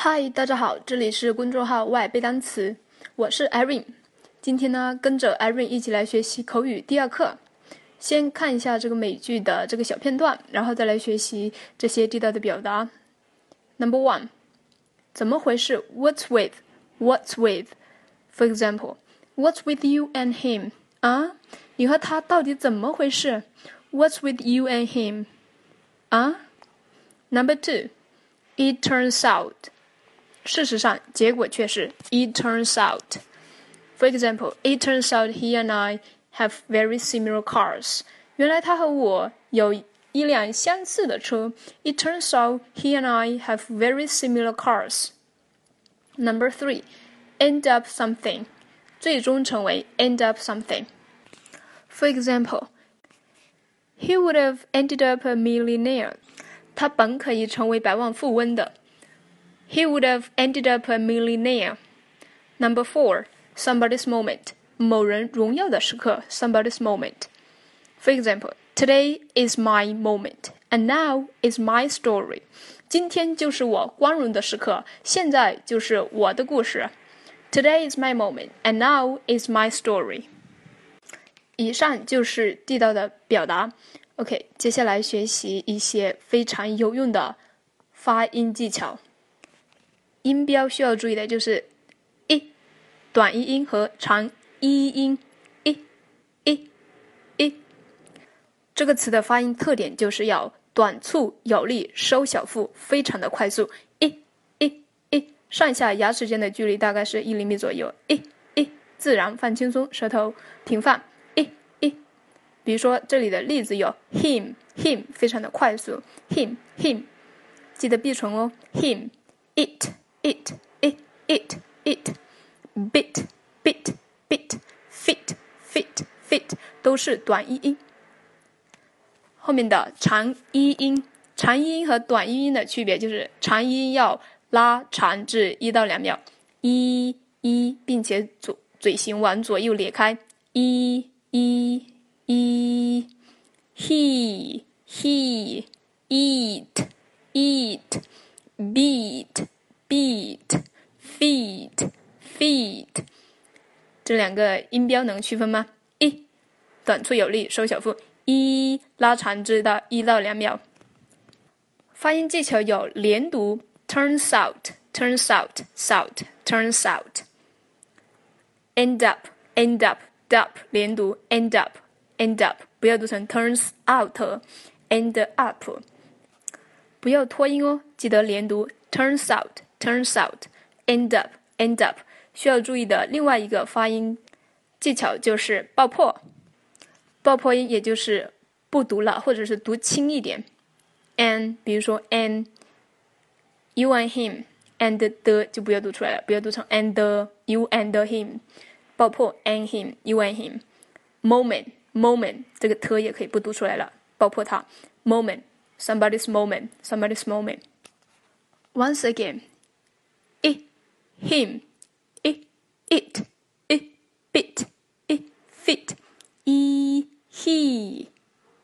嗨，大家好，这里是公众号外背单词，我是 Irene。今天呢，跟着 Irene 一起来学习口语第二课。先看一下这个美剧的这个小片段，然后再来学习这些地道的表达。Number one，怎么回事？What's with？What's with？For example，What's with you and him？啊，你和他到底怎么回事？What's with you and him？啊？Number two，It turns out。事实上，结果却是 it turns out。For example, it turns out he and I have very similar cars. 原来他和我有一辆相似的车。It turns out he and I have very similar cars. Number three, end up something. 最终成为 end up something. For example, he would have ended up a millionaire. 他本可以成为百万富翁的。 he would have ended up a millionaire. Number four, somebody's moment. 某人荣耀的时刻，somebody's moment. For example, today is my moment, and now is my story. 今天就是我光荣的时刻，现在就是我的故事。Today is my moment, and now is my story. 以上就是地道的表达。OK，接下来学习一些非常有用的发音技巧。 音标需要注意的就是一短一音和长一音一一一。这个词的发音特点就是要短促有力，收小腹，非常的快速。一一一，上下牙齿间的距离大概是一厘米左右。一一，自然放轻松，舌头平放。一一，比如说这里的例子有 him him，非常的快速。him him，记得闭唇哦。him it。It, it, it, it, bit, bit, bit, fit, fit, fit. 都是短一音。后面的长一音，长一音和短音音的区别就是长音要拉长至一到两秒，一一，并且左嘴型往左右裂开，一一一，he he eat eat. Beat。Beat, feet, feet，这两个音标能区分吗？一，短促有力，收小腹；一，拉长至到一到两秒。发音技巧有连读，turns out, turns out, out, turns out。end up, end up, up，连读，end up, end up，不要读成 turns out，end up，不要拖音哦，记得连读，turns out。Turns out, end up, end up，需要注意的另外一个发音技巧就是爆破，爆破音也就是不读了，或者是读轻一点。and 比如说 and you and him and the 就不要读出来了，不要读成 and you and him，爆破 and him you and him moment moment 这个 t 也可以不读出来了，爆破它 moment somebody's moment somebody's moment once again him, it, it, it, bit, it, fit, e, he,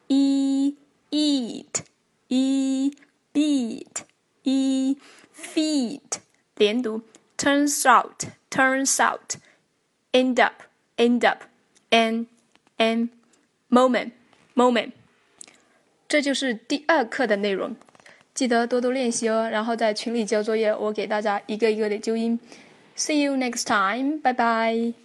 e, eat, e, beat, e, feet，连读，turns out, turns out, end up, end up, and, and, moment, moment。这就是第二课的内容。 记得多多练习哦，然后在群里交作业，我给大家一个一个的纠音。See you next time，拜拜。